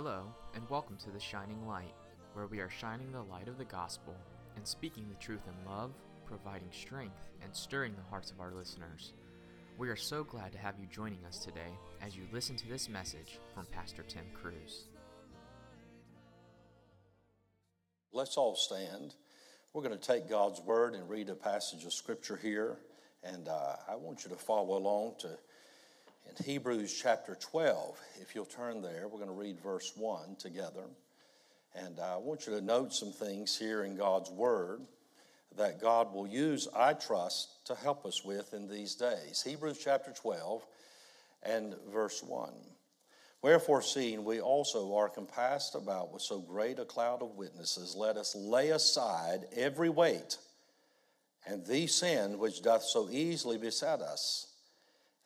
Hello, and welcome to The Shining Light, where we are shining the light of the gospel and speaking the truth in love, providing strength, and stirring the hearts of our listeners. We are so glad to have you joining us today as you listen to this message from Pastor Tim Cruse. Let's all stand. We're going to take God's word and read a passage of scripture here. And uh, I want you to follow along to in Hebrews chapter 12. If you'll turn there, we're going to read verse 1 together. And I want you to note some things here in God's Word that God will use, I trust, to help us with in these days. Hebrews chapter 12 and verse 1. Wherefore, seeing we also are compassed about with so great a cloud of witnesses, let us lay aside every weight and the sin which doth so easily beset us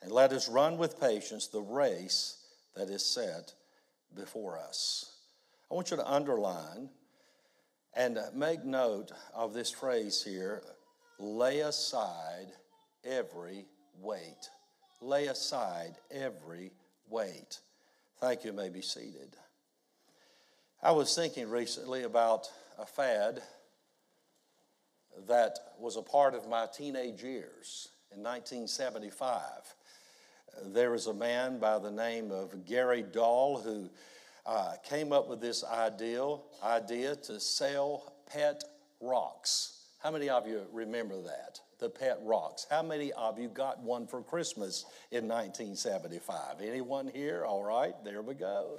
and let us run with patience the race that is set before us. I want you to underline and make note of this phrase here lay aside every weight. Lay aside every weight. Thank you. you may be seated. I was thinking recently about a fad that was a part of my teenage years in 1975 there was a man by the name of Gary Dahl who uh, came up with this ideal idea to sell pet rocks. How many of you remember that? The pet rocks. How many of you got one for Christmas in 1975? Anyone here? All right, there we go.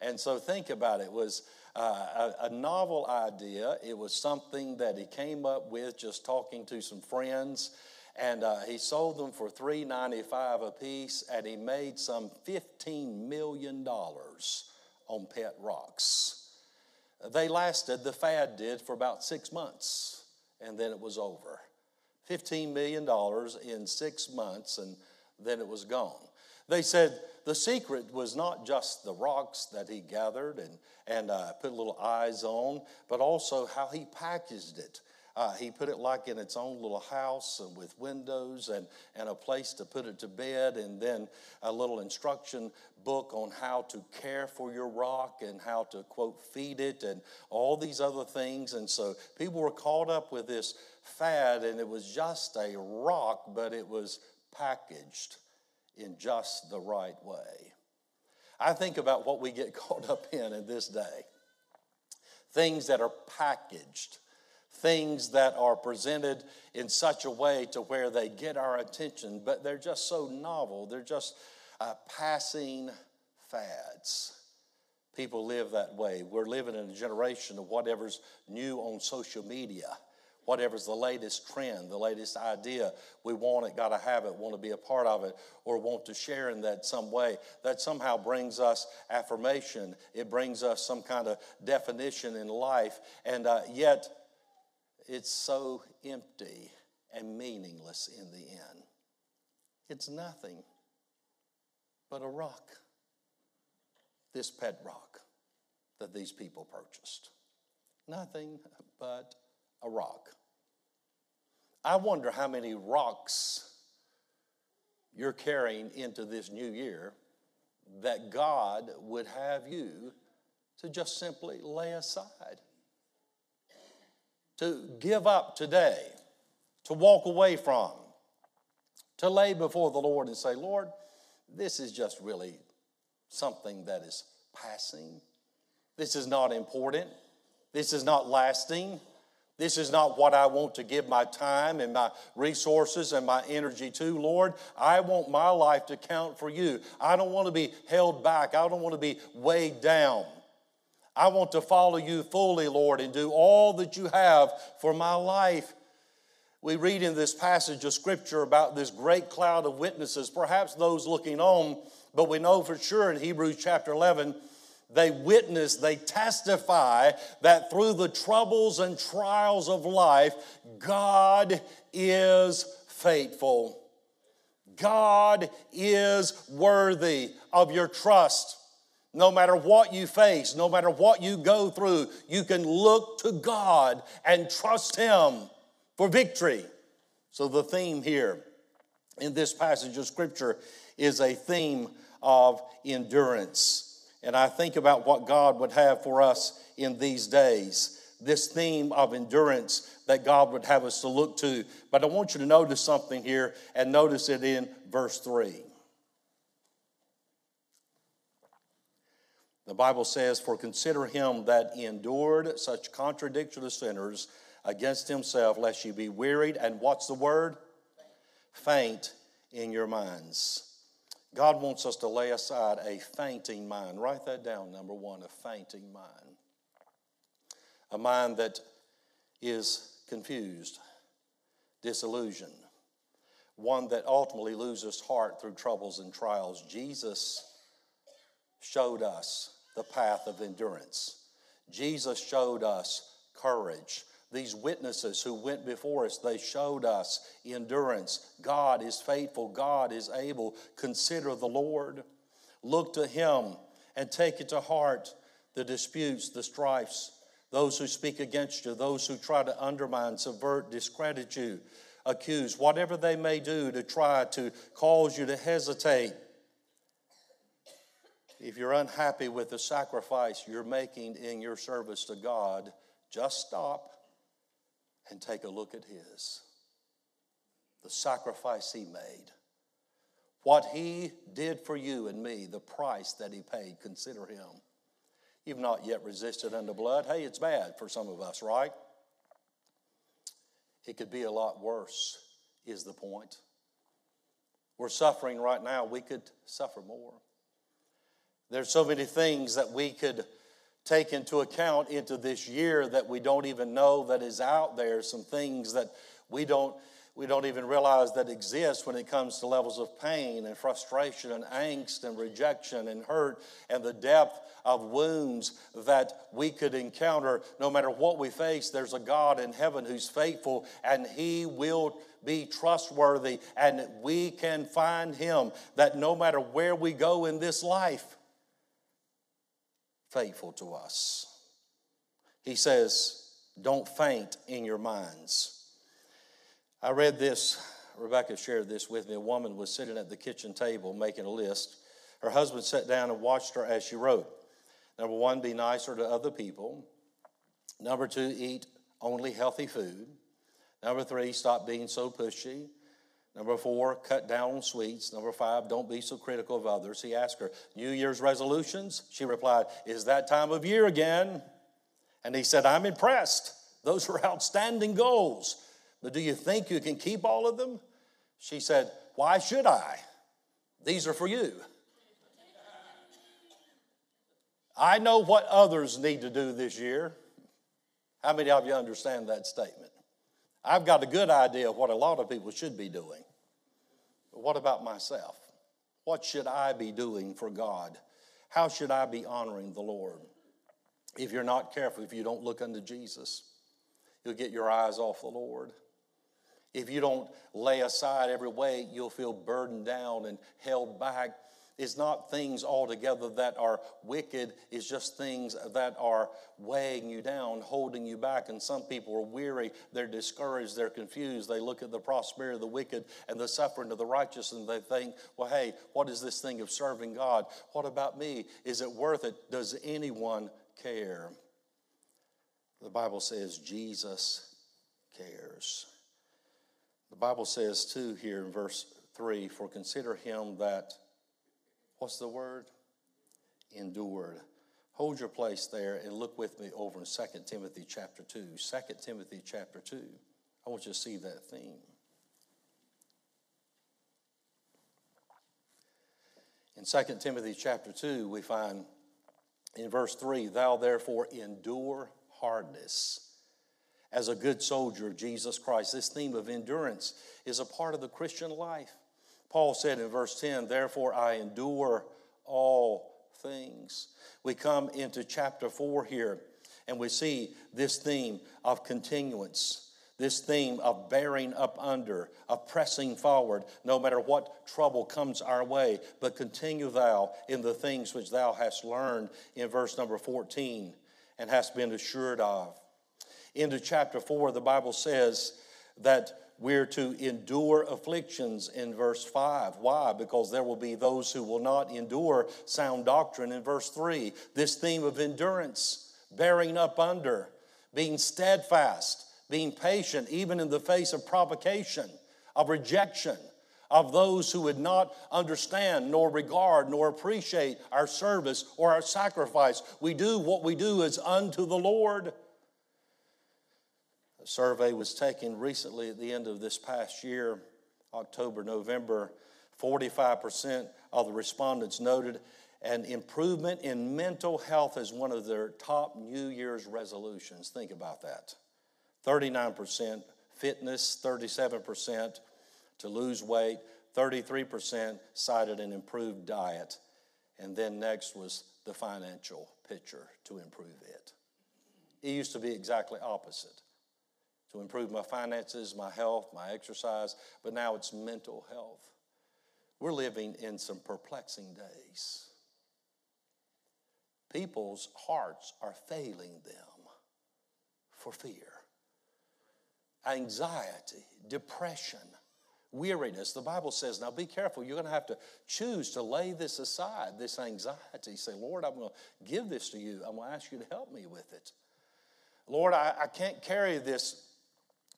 And so think about it. it was uh, a, a, novel idea. It was something that he came up with just talking to some friends and uh, he sold them for three ninety five a piece, and he made some fifteen million dollars on pet rocks. They lasted, the fad did, for about six months, and then it was over. $15 million in six months, and then it was gone. They said the secret was not just the rocks that he gathered and, and uh, put little eyes on, but also how he packaged it. Uh, he put it like in its own little house and with windows and, and a place to put it to bed, and then a little instruction book on how to care for your rock and how to, quote, feed it and all these other things. And so people were caught up with this fad, and it was just a rock, but it was packaged in just the right way. I think about what we get caught up in in this day things that are packaged things that are presented in such a way to where they get our attention, but they're just so novel. They're just uh, passing fads. People live that way. We're living in a generation of whatever's new on social media, whatever's the latest trend, the latest idea. We want it, got to have it, want to be a part of it, or want to share in that some way. That somehow brings us affirmation. It brings us some kind of definition in life. And uh, yet, it's so empty and meaningless in the end. It's nothing but a rock, this pet rock that these people purchased. Nothing but a rock. I wonder how many rocks you're carrying into this new year that God would have you to just simply lay aside to give up today, to walk away from, to lay before the Lord and say, Lord, this is just really something that is passing. This is not important. This is not lasting. This is not what I want to give my time and my resources and my energy to, Lord. I want my life to count for you. I don't want to be held back. I don't want to be weighed down. I want to follow you fully, Lord, and do all that you have for my life. We read in this passage of Scripture about this great cloud of witnesses, perhaps those looking on, but we know for sure in Hebrews chapter 11, they witness, they testify that through the troubles and trials of life, God is faithful. God is worthy of your trust. No matter what you face, no matter what you go through, you can look to God and trust Him for victory. So, the theme here in this passage of Scripture is a theme of endurance. and I think about what God would have for us in these days, this theme of endurance that God would have us to look to. But I want you to notice something here and notice it in verse 3. The Bible says, For consider him that endured such contradiction of sinners against himself, lest you be wearied. And what's the word? Faint in your minds. God wants us to lay aside a fainting mind. Write that down, number one, a fainting mind. A mind that is confused, disillusioned, one that ultimately loses heart through troubles and trials. Jesus showed us the path of endurance. Jesus showed us courage. These witnesses who went before us, they showed us endurance. God is faithful, God is able. Consider the Lord. Look to Him and take it to heart the disputes, the strifes, those who speak against you, those who try to undermine, subvert, discredit you, accuse, whatever they may do to try to cause you to hesitate if you're unhappy with the sacrifice you're making in your service to God, just stop and take a look at His. The sacrifice He made. What He did for you and me, the price that He paid, consider Him. You've not yet resisted unto blood. Hey, it's bad for some of us, right? It could be a lot worse, is the point. We're suffering right now, we could suffer more. There's so many things that we could take into account into this year that we don't even know that is out there, some things that we don't we don't even realize that exist when it comes to levels of pain and frustration and angst and rejection and hurt and the depth of wounds that we could encounter. No matter what we face there's a god in heaven who's faithful and he will be trustworthy and we can find him that no matter where we go in this life faithful to us. He says, Don't faint in your minds. I read this, Rebecca shared this with me. A woman was sitting at the kitchen table making a list. Her husband sat down and watched her as she wrote. Number one, be nicer to other people. Number two, eat only healthy food. Number three, stop being so pushy. Number four, cut down on sweets. Number five, don't be so critical of others. He asked her, New Year's resolutions? She replied, Is that time of year again? And he said, I'm impressed. Those are outstanding goals. But do you think you can keep all of them? She said, Why should I? These are for you. I know what others need to do this year. How many of you understand that statement? I've got a good idea of what a lot of people should be doing. But what about myself? What should I be doing for God? How should I be honoring the Lord? If you're not careful, if you don't look unto Jesus, you'll get your eyes off the Lord. If you don't lay aside every weight, you'll feel burdened down and held back is not things altogether that are wicked, it's just things that are weighing you down, holding you back. And some people are weary, they're discouraged, they're confused. They look at the prosperity of the wicked and the suffering of the righteous, and they think, well, hey, what is this thing of serving God? What about me? Is it worth it? Does anyone care? The Bible says Jesus cares. The Bible says, too, here in verse 3 For consider him that What's the word? Endured. Hold your place there and look with me over in 2 Timothy chapter 2. 2 Timothy chapter 2. I want you to see that theme. In 2 Timothy chapter 2, we find in verse 3 Thou therefore endure hardness as a good soldier of Jesus Christ. This theme of endurance is a part of the Christian life. Paul said in verse 10, Therefore I endure all things. We come into chapter 4 here and we see this theme of continuance, this theme of bearing up under, of pressing forward, no matter what trouble comes our way, but continue thou in the things which thou hast learned in verse number 14 and hast been assured of. Into chapter 4, the Bible says, that we're to endure afflictions in verse 5. Why? Because there will be those who will not endure sound doctrine in verse 3. This theme of endurance, bearing up under, being steadfast, being patient, even in the face of provocation, of rejection, of those who would not understand, nor regard, nor appreciate our service or our sacrifice. We do what we do is unto the Lord. Survey was taken recently at the end of this past year, October, November. 45% of the respondents noted an improvement in mental health as one of their top New Year's resolutions. Think about that. 39% fitness, 37% to lose weight, 33% cited an improved diet, and then next was the financial picture to improve it. It used to be exactly opposite to improve my finances, my health, my exercise, but now it's mental health. We're living in some perplexing days. People's hearts are failing them for fear, anxiety, depression, weariness. The Bible says, now be careful, you're going to have to choose to lay this aside, this anxiety. Say, Lord, I'm going to give this to you. I'm going to ask you to help me with it. Lord, I, I can't carry this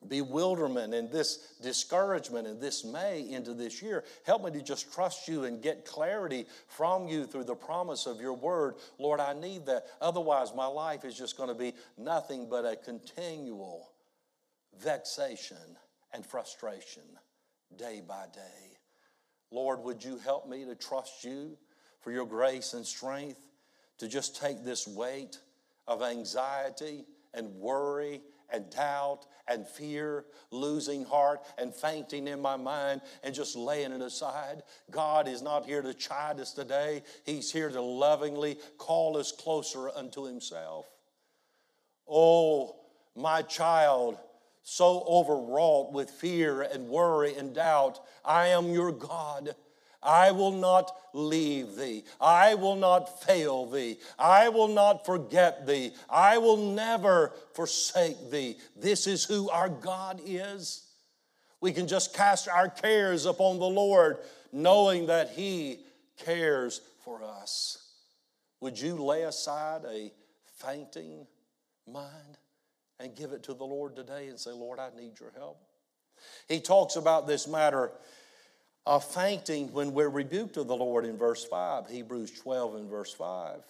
bewilderment and this discouragement and dismay into this year. Help me to just trust you and get clarity from you through the promise of your word. Lord, I need that. Otherwise, my life is just going to be nothing but a continual vexation and frustration day by day. Lord, would you help me to trust you for your grace and strength to just take this weight of anxiety and worry and doubt and fear, losing heart and fainting in my mind and just laying it aside. God is not here to chide us today, He's here to lovingly call us closer unto Himself. Oh, my child, so overwrought with fear and worry and doubt, I am your God. I will not leave thee. I will not fail thee. I will not forget thee. I will never forsake thee. This is who our God is. We can just cast our cares upon the Lord, knowing that He cares for us. Would you lay aside a fainting mind and give it to the Lord today and say, Lord, I need your help? He talks about this matter of fainting when we're rebuked of the Lord in verse 5, Hebrews 12 and verse 5.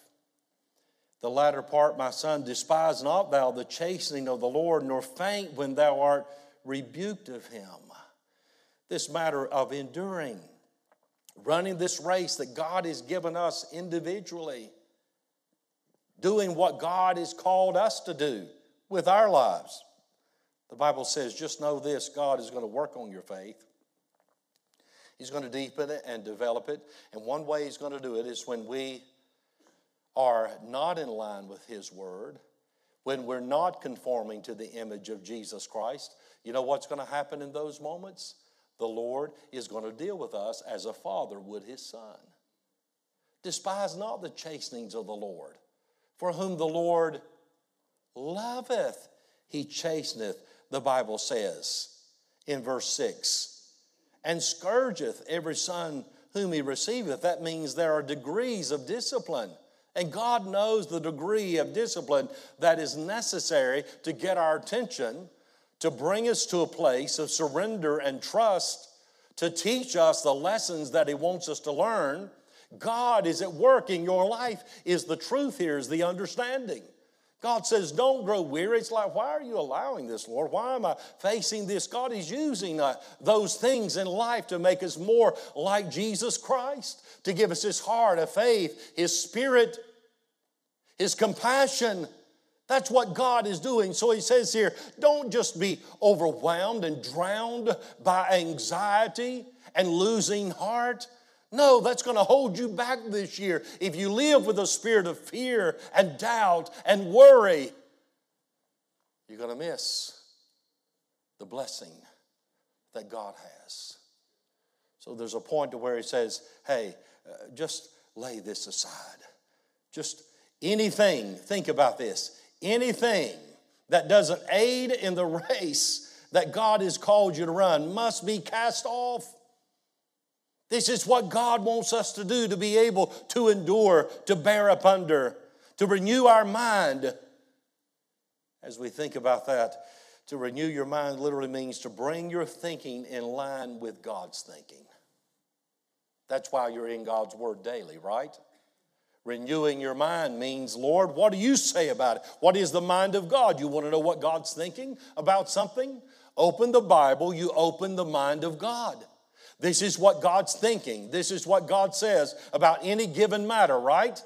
The latter part, my son, despise not thou the chastening of the Lord, nor faint when thou art rebuked of him. This matter of enduring, running this race that God has given us individually, doing what God has called us to do with our lives. The Bible says, just know this God is going to work on your faith. He's going to deepen it and develop it. And one way He's going to do it is when we are not in line with His Word, when we're not conforming to the image of Jesus Christ. You know what's going to happen in those moments? The Lord is going to deal with us as a father would his son. Despise not the chastenings of the Lord, for whom the Lord loveth, he chasteneth, the Bible says in verse 6 and scourgeth every son whom he receiveth. That means there are degrees of discipline. And God knows the degree of discipline that is necessary to get our attention, to bring us to a place of surrender and trust, to teach us the lessons that He wants us to learn. God is at work in your life, is the truth here, is the understanding. God says, Don't grow weary. It's like, why are you allowing this, Lord? Why am I facing this? God is using uh, those things in life to make us more like Jesus Christ, to give us His heart of faith, His spirit, His compassion. That's what God is doing. So He says here, don't just be overwhelmed and drowned by anxiety and losing heart. No, that's going to hold you back this year. If you live with a spirit of fear and doubt and worry, you're going to miss the blessing that God has. So there's a point to where he says, hey, uh, just lay this aside. Just anything, think about this, anything that doesn't aid in the race that God has called you to run must be cast off. This is what God wants us to do to be able to endure, to bear up under, to renew our mind. As we think about that, to renew your mind literally means to bring your thinking in line with God's thinking. That's why you're in God's Word daily, right? Renewing your mind means, Lord, what do you say about it? What is the mind of God? You want to know what God's thinking about something? Open the Bible, you open the mind of God. This is what God's thinking. This is what God says about any given matter, right?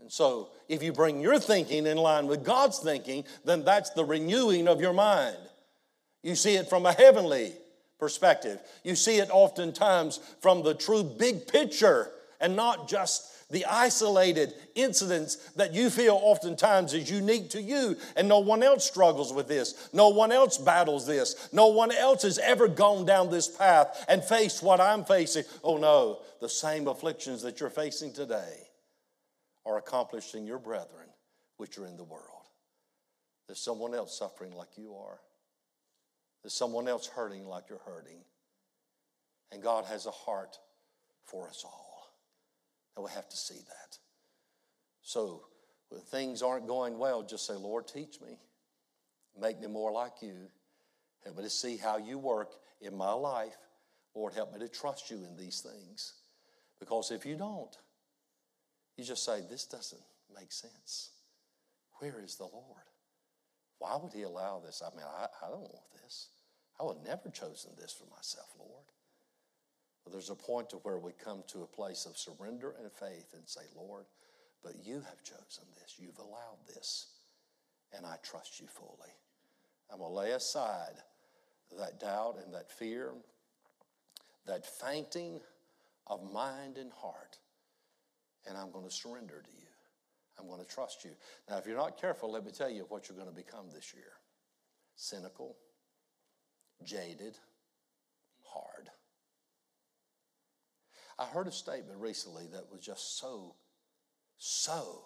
And so, if you bring your thinking in line with God's thinking, then that's the renewing of your mind. You see it from a heavenly perspective. You see it oftentimes from the true big picture and not just the isolated incidents that you feel oftentimes is unique to you, and no one else struggles with this. No one else battles this. No one else has ever gone down this path and faced what I'm facing. Oh no, the same afflictions that you're facing today are accomplished in your brethren which are in the world. There's someone else suffering like you are. There's someone else hurting like you're hurting. And God has a heart for us all. And we have to see that. So when things aren't going well, just say, Lord, teach me. Make me more like you. Help me to see how you work in my life. Lord, help me to trust you in these things. Because if you don't, you just say, This doesn't make sense. Where is the Lord? Why would He allow this? I mean, I, I don't want this. I would have never chosen this for myself, Lord. There's a point to where we come to a place of surrender and faith and say, Lord, but you have chosen this. You've allowed this. And I trust you fully. I'm going to lay aside that doubt and that fear, that fainting of mind and heart, and I'm going to surrender to you. I'm going to trust you. Now, if you're not careful, let me tell you what you're going to become this year cynical, jaded, hard. I heard a statement recently that was just so, so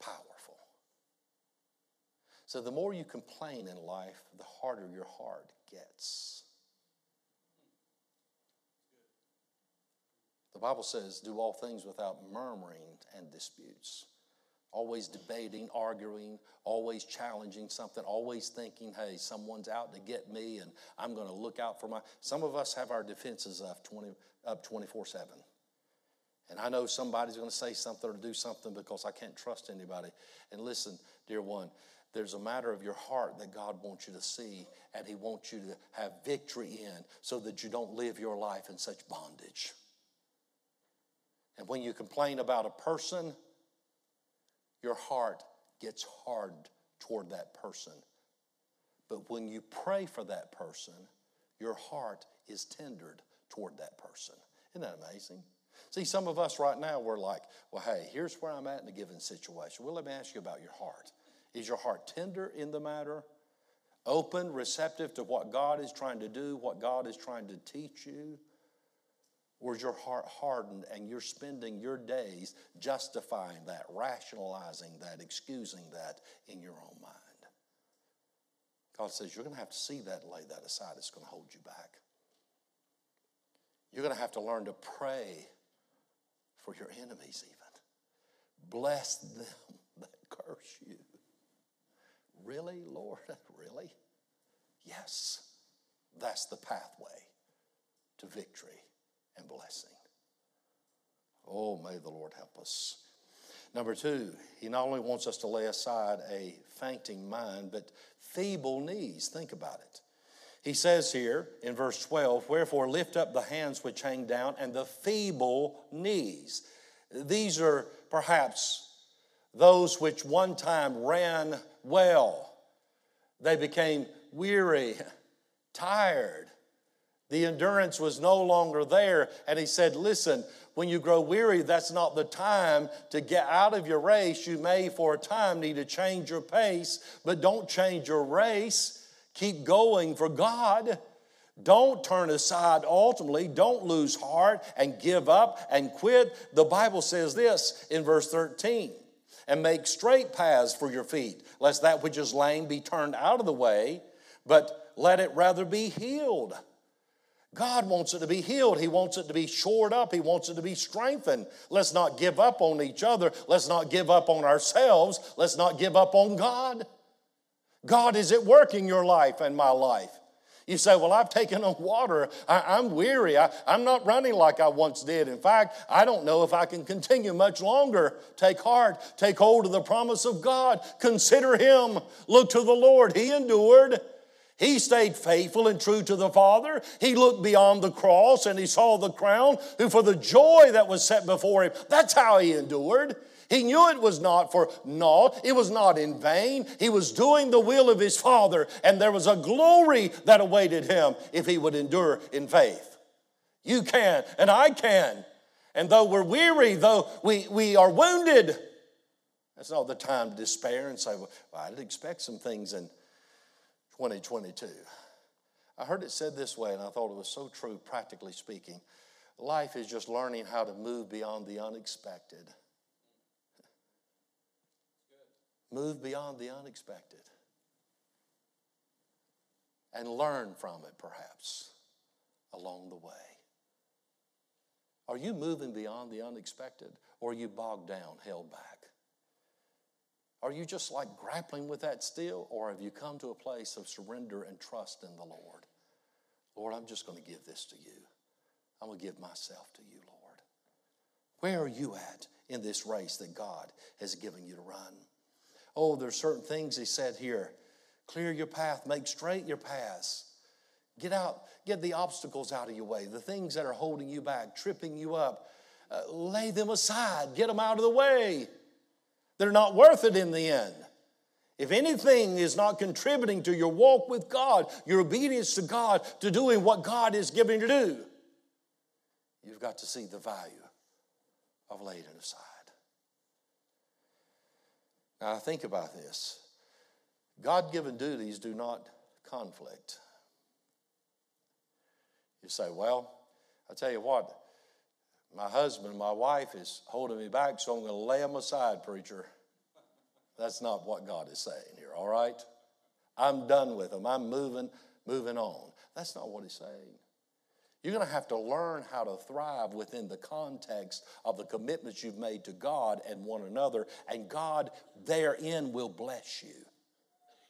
powerful. So, the more you complain in life, the harder your heart gets. The Bible says, do all things without murmuring and disputes. Always debating, arguing, always challenging something, always thinking, hey, someone's out to get me and I'm going to look out for my. Some of us have our defenses up 20, up 24 7. And I know somebody's going to say something or do something because I can't trust anybody. And listen, dear one, there's a matter of your heart that God wants you to see and He wants you to have victory in so that you don't live your life in such bondage. And when you complain about a person, your heart gets hard toward that person. But when you pray for that person, your heart is tendered toward that person. Isn't that amazing? See, some of us right now, we're like, well, hey, here's where I'm at in a given situation. Well, let me ask you about your heart. Is your heart tender in the matter? Open, receptive to what God is trying to do, what God is trying to teach you? Or is your heart hardened and you're spending your days justifying that, rationalizing that, excusing that in your own mind? God says you're going to have to see that and lay that aside. It's going to hold you back. You're going to have to learn to pray for your enemies, even. Bless them that curse you. Really, Lord? Really? Yes, that's the pathway to victory and blessing. Oh, may the Lord help us. Number two, he not only wants us to lay aside a fainting mind, but feeble knees. Think about it. He says here in verse 12, Wherefore lift up the hands which hang down and the feeble knees. These are perhaps those which one time ran well. They became weary, tired. The endurance was no longer there. And he said, Listen, when you grow weary, that's not the time to get out of your race. You may, for a time, need to change your pace, but don't change your race. Keep going for God. Don't turn aside ultimately. Don't lose heart and give up and quit. The Bible says this in verse 13 and make straight paths for your feet, lest that which is lame be turned out of the way. but let it rather be healed. God wants it to be healed. He wants it to be shored up. He wants it to be strengthened. Let's not give up on each other. Let's not give up on ourselves. Let's not give up on God. God is at work in your life and my life. You say, Well, I've taken on water. I, am weary. I, I'm not running like I once did. In fact, I don't know if I can continue much longer. Take heart. Take hold of the promise of God. Consider Him. Look to the Lord. He endured. He stayed faithful and true to the Father. He looked beyond the cross and he saw the crown, who for the joy that was set before him, that's how he endured. He knew it was not for naught, it was not in vain. He was doing the will of his Father, and there was a glory that awaited him if he would endure in faith. You can, and I can. And though we're weary, though we, we are wounded, that's not the time to despair and say, well, I didn't expect some things in 2022. I heard it said this way, and I thought it was so true, practically speaking. Life is just learning how to move beyond the unexpected. Move beyond the unexpected. And learn from it, perhaps, along the way. Are you moving beyond the unexpected, or are you bogged down, held back? Are you just like grappling with that still, or have you come to a place of surrender and trust in the Lord? Lord, I'm just going to give this to you. I'm going to give myself to you, Lord. Where are you at in this race that God has given you to run? Oh, there's certain things He said here. Clear your path, make straight your paths. Get out, get the obstacles out of your way, the things that are holding you back, tripping you up. Uh, lay them aside, get them out of the way. They're not worth it in the end. If anything is not contributing to your walk with God, your obedience to God, to doing what God is giving you to do, you've got to see the value of laying it aside. Now, think about this God given duties do not conflict. You say, well, I tell you what, my husband, my wife is holding me back, so I'm going to lay them aside, preacher. That's not what God is saying here, all right? I'm done with them. I'm moving, moving on. That's not what he's saying. You're going to have to learn how to thrive within the context of the commitments you've made to God and one another, and God therein will bless you.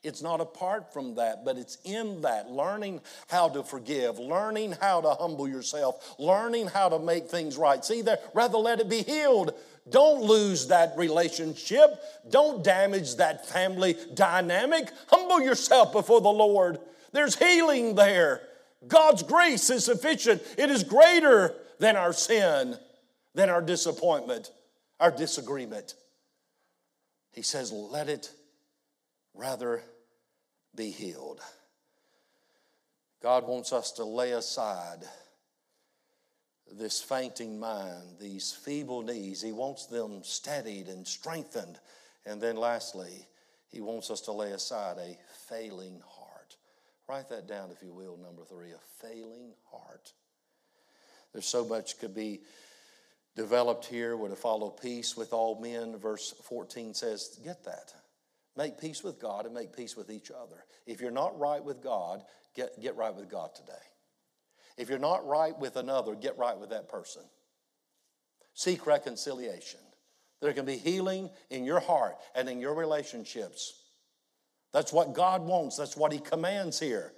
It's not apart from that, but it's in that. Learning how to forgive, learning how to humble yourself, learning how to make things right. See there, rather let it be healed. Don't lose that relationship. Don't damage that family dynamic. Humble yourself before the Lord. There's healing there. God's grace is sufficient. It is greater than our sin, than our disappointment, our disagreement. He says, let it rather be healed. God wants us to lay aside this fainting mind, these feeble knees. He wants them steadied and strengthened. And then lastly, He wants us to lay aside a failing heart. Write that down, if you will, number three a failing heart. There's so much could be developed here. We're to follow peace with all men. Verse 14 says, Get that. Make peace with God and make peace with each other. If you're not right with God, get, get right with God today. If you're not right with another, get right with that person. Seek reconciliation. There can be healing in your heart and in your relationships. That's what God wants, that's what He commands here.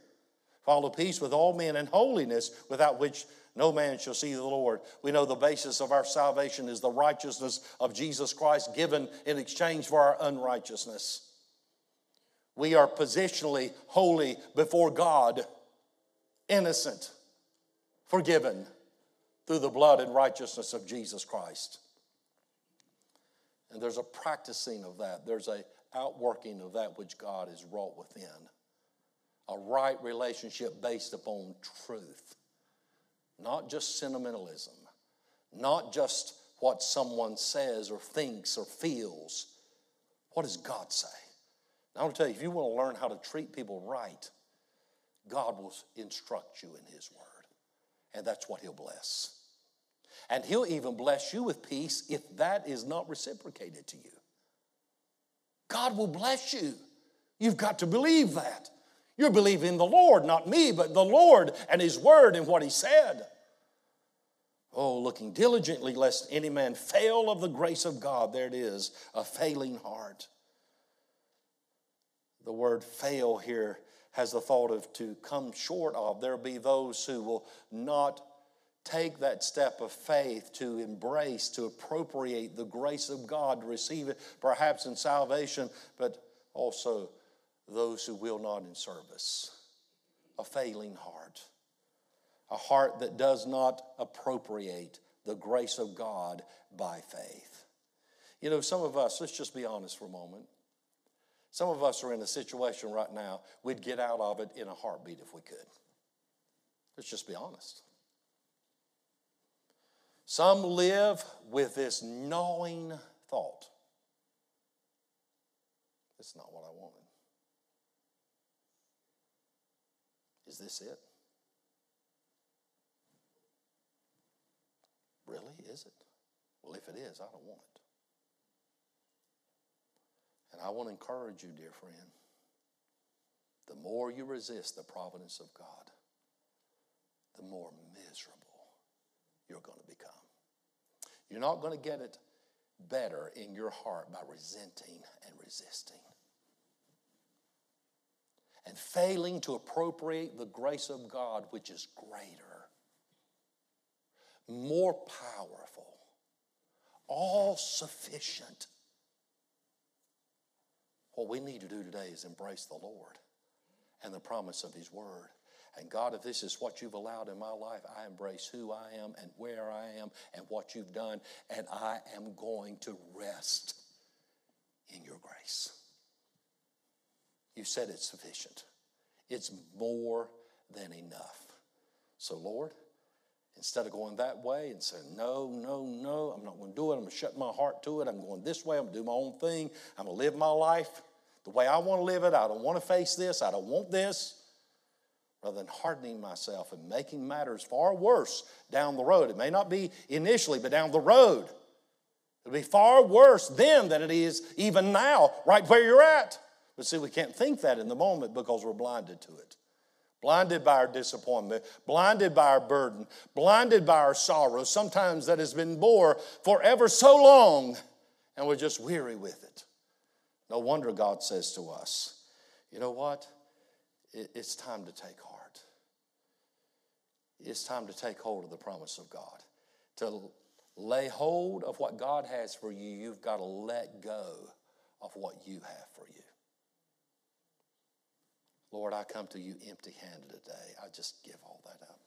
Follow peace with all men and holiness, without which no man shall see the Lord. We know the basis of our salvation is the righteousness of Jesus Christ given in exchange for our unrighteousness. We are positionally holy before God, innocent, forgiven through the blood and righteousness of Jesus Christ. And there's a practicing of that. There's a outworking of that which God has wrought within. A right relationship based upon truth, not just sentimentalism, not just what someone says or thinks or feels. What does God say? I want to tell you, if you want to learn how to treat people right, God will instruct you in His Word. And that's what He'll bless. And He'll even bless you with peace if that is not reciprocated to you. God will bless you. You've got to believe that. You're believing the Lord, not me, but the Lord and His Word and what He said. Oh, looking diligently lest any man fail of the grace of God. There it is, a failing heart. The word fail here has the thought of to come short of. There'll be those who will not take that step of faith to embrace, to appropriate the grace of God, to receive it perhaps in salvation, but also those who will not in service. A failing heart a heart that does not appropriate the grace of God by faith. You know, some of us, let's just be honest for a moment. Some of us are in a situation right now, we'd get out of it in a heartbeat if we could. Let's just be honest. Some live with this gnawing thought. Is not what I wanted. Is this it? Really? Is it? Well, if it is, I don't want it. And I want to encourage you, dear friend, the more you resist the providence of God, the more miserable you're going to become. You're not going to get it better in your heart by resenting and resisting. And failing to appropriate the grace of God, which is greater more powerful, all sufficient. What we need to do today is embrace the Lord and the promise of His Word. And God, if this is what you've allowed in my life, I embrace who I am and where I am and what you've done, and I am going to rest in your grace. You said it's sufficient, it's more than enough. So, Lord, Instead of going that way and saying, no, no, no, I'm not going to do it. I'm going to shut my heart to it. I'm going this way. I'm going to do my own thing. I'm going to live my life the way I want to live it. I don't want to face this. I don't want this. Rather than hardening myself and making matters far worse down the road. It may not be initially, but down the road. It'll be far worse then than it is even now, right where you're at. But see, we can't think that in the moment because we're blinded to it blinded by our disappointment, blinded by our burden, blinded by our sorrow, sometimes that has been bore forever so long, and we're just weary with it. No wonder God says to us, you know what? It's time to take heart. It's time to take hold of the promise of God. To lay hold of what God has for you, you've got to let go of what you have for you. Lord, I come to you empty handed today. I just give all that up.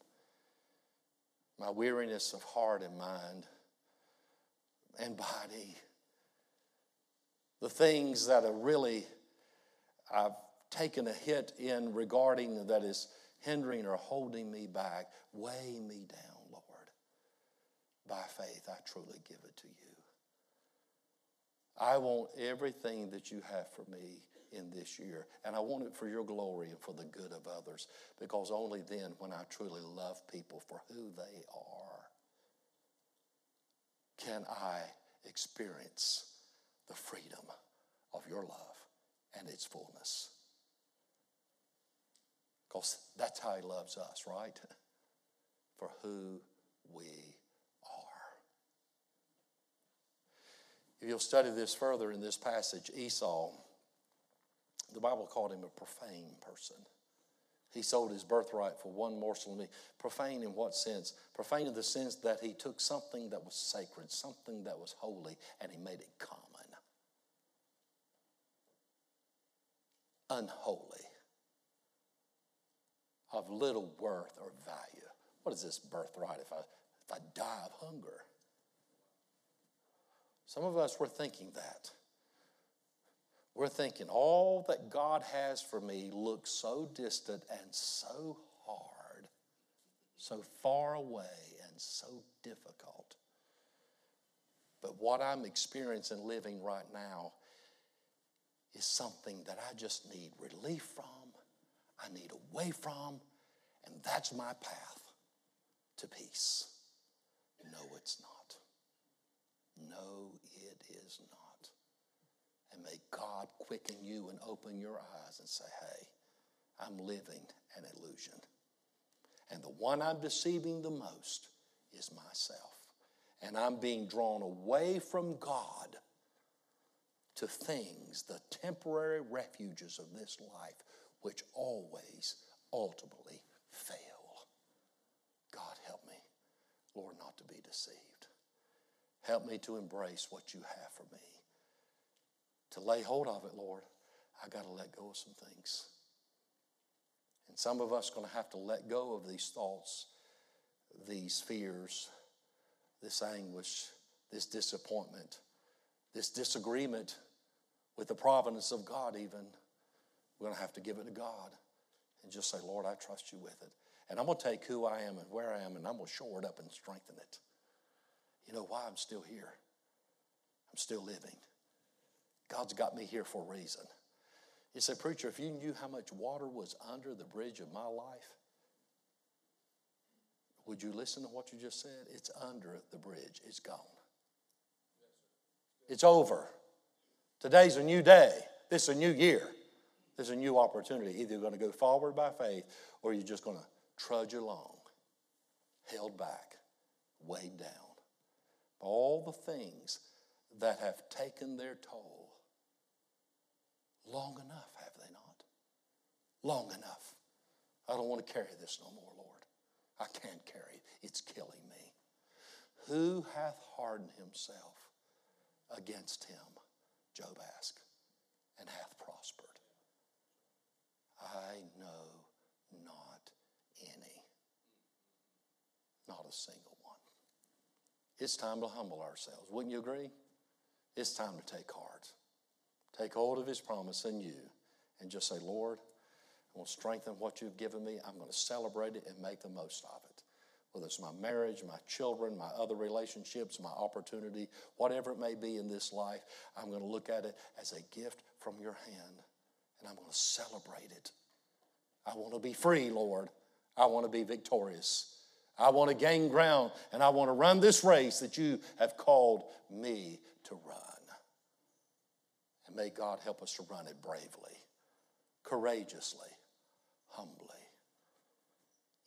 My weariness of heart and mind and body, the things that are really, I've taken a hit in regarding that is hindering or holding me back, weigh me down, Lord. By faith, I truly give it to you. I want everything that you have for me in this year. And I want it for your glory and for the good of others, because only then, when I truly love people for who they are, can I experience the freedom of your love and its fullness. Because that's how He loves us, right? For who we are. If you'll study this further in this passage, Esau the Bible called him a profane person. He sold his birthright for one morsel of meat. Profane in what sense? Profane in the sense that he took something that was sacred, something that was holy, and he made it common. Unholy. Of little worth or value. What is this birthright if I, if I die of hunger? Some of us were thinking that. We're thinking all that God has for me looks so distant and so hard, so far away and so difficult. But what I'm experiencing living right now is something that I just need relief from, I need away from, and that's my path to peace. No, it's not. No, it is not. And may God quicken you and open your eyes and say, hey, I'm living an illusion. And the one I'm deceiving the most is myself. And I'm being drawn away from God to things, the temporary refuges of this life, which always ultimately fail. God, help me, Lord, not to be deceived. Help me to embrace what you have for me. To lay hold of it, Lord, I got to let go of some things. And some of us are going to have to let go of these thoughts, these fears, this anguish, this disappointment, this disagreement with the providence of God, even. We're going to have to give it to God and just say, Lord, I trust you with it. And I'm going to take who I am and where I am and I'm going to shore it up and strengthen it. You know why I'm still here? I'm still living. God's got me here for a reason. You say, Preacher, if you knew how much water was under the bridge of my life, would you listen to what you just said? It's under the bridge, it's gone. It's over. Today's a new day. This is a new year. There's a new opportunity. Either you're going to go forward by faith or you're just going to trudge along, held back, weighed down. All the things that have taken their toll. Long enough, have they not? Long enough. I don't want to carry this no more, Lord. I can't carry it. It's killing me. Who hath hardened himself against him? Job asked, and hath prospered. I know not any, not a single one. It's time to humble ourselves. Wouldn't you agree? It's time to take heart. Take hold of His promise in you and just say, Lord, I want to strengthen what you've given me. I'm going to celebrate it and make the most of it. Whether it's my marriage, my children, my other relationships, my opportunity, whatever it may be in this life, I'm going to look at it as a gift from your hand and I'm going to celebrate it. I want to be free, Lord. I want to be victorious. I want to gain ground and I want to run this race that you have called me to run. And may God help us to run it bravely, courageously, humbly,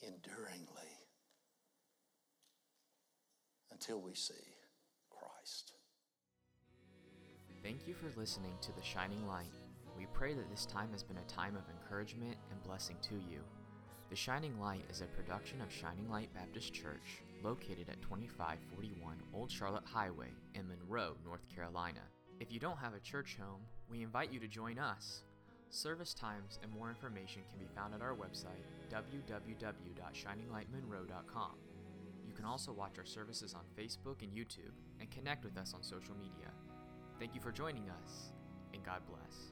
enduringly, until we see Christ. Thank you for listening to The Shining Light. We pray that this time has been a time of encouragement and blessing to you. The Shining Light is a production of Shining Light Baptist Church, located at 2541 Old Charlotte Highway in Monroe, North Carolina. If you don't have a church home, we invite you to join us. Service times and more information can be found at our website, www.shininglightmonroe.com. You can also watch our services on Facebook and YouTube and connect with us on social media. Thank you for joining us, and God bless.